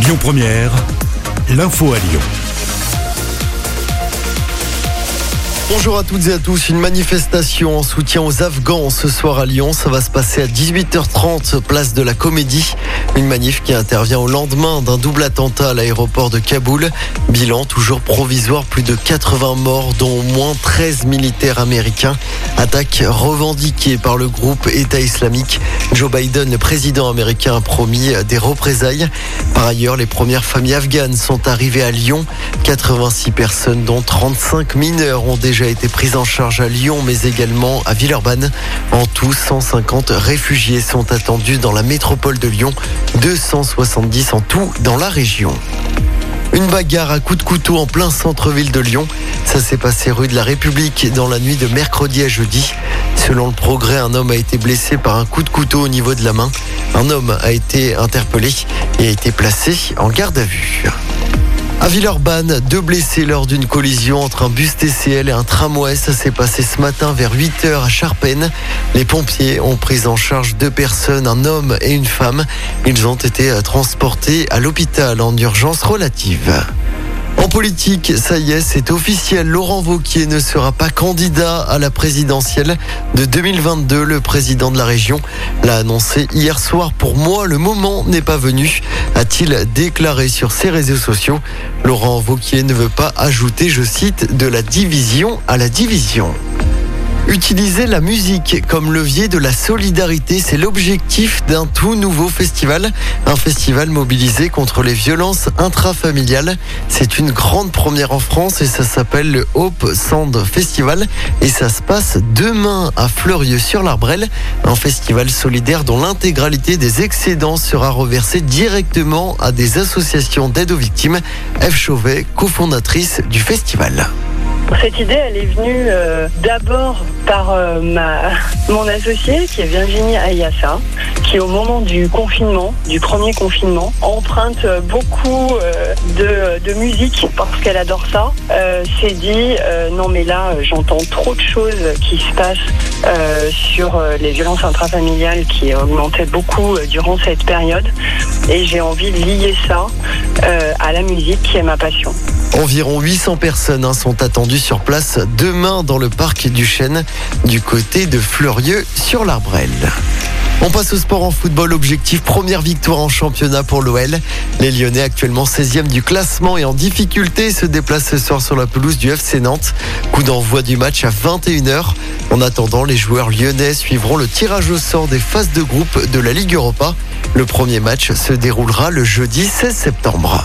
Lyon Première, l'info à Lyon. Bonjour à toutes et à tous. Une manifestation en soutien aux Afghans ce soir à Lyon. Ça va se passer à 18h30, place de la Comédie. Une manif qui intervient au lendemain d'un double attentat à l'aéroport de Kaboul. Bilan toujours provisoire, plus de 80 morts, dont au moins 13 militaires américains. Attaque revendiquée par le groupe État islamique. Joe Biden, le président américain, a promis des représailles. Par ailleurs, les premières familles afghanes sont arrivées à Lyon. 86 personnes, dont 35 mineurs, ont déjà été prises en charge à Lyon, mais également à Villeurbanne. En tout, 150 réfugiés sont attendus dans la métropole de Lyon, 270 en tout dans la région. Une bagarre à coups de couteau en plein centre-ville de Lyon. Ça s'est passé rue de la République dans la nuit de mercredi à jeudi. Selon le progrès, un homme a été blessé par un coup de couteau au niveau de la main. Un homme a été interpellé et a été placé en garde à vue. À Villeurbanne, deux blessés lors d'une collision entre un bus TCL et un tramway. Ça s'est passé ce matin vers 8h à Charpennes. Les pompiers ont pris en charge deux personnes, un homme et une femme. Ils ont été transportés à l'hôpital en urgence relative. En politique, ça y est, c'est officiel. Laurent Vauquier ne sera pas candidat à la présidentielle de 2022. Le président de la région l'a annoncé hier soir. Pour moi, le moment n'est pas venu, a-t-il déclaré sur ses réseaux sociaux. Laurent Vauquier ne veut pas ajouter, je cite, de la division à la division. Utiliser la musique comme levier de la solidarité, c'est l'objectif d'un tout nouveau festival. Un festival mobilisé contre les violences intrafamiliales. C'est une grande première en France et ça s'appelle le Hope Sand Festival. Et ça se passe demain à Fleurieux-sur-l'Arbrelle. Un festival solidaire dont l'intégralité des excédents sera reversée directement à des associations d'aide aux victimes. Eve Chauvet, cofondatrice du festival. Cette idée, elle est venue euh, d'abord par euh, mon associée, qui est Virginie Ayassa, qui au moment du confinement, du premier confinement, emprunte beaucoup euh, de, de, musique parce qu'elle adore ça, s'est dit non mais là j'entends trop de choses qui se passent sur les violences intrafamiliales qui augmentaient beaucoup durant cette période et j'ai envie de lier ça à la musique qui est ma passion. Environ 800 personnes hein, sont attendues sur place demain dans le parc du Chêne, du côté de Fleurieux sur l'Arbrelle. On passe au sport en football. Objectif première victoire en championnat pour l'OL. Les Lyonnais actuellement 16e du classement et en difficulté se déplacent ce soir sur la pelouse du FC Nantes. Coup d'envoi du match à 21h. En attendant, les joueurs lyonnais suivront le tirage au sort des phases de groupe de la Ligue Europa. Le premier match se déroulera le jeudi 16 septembre.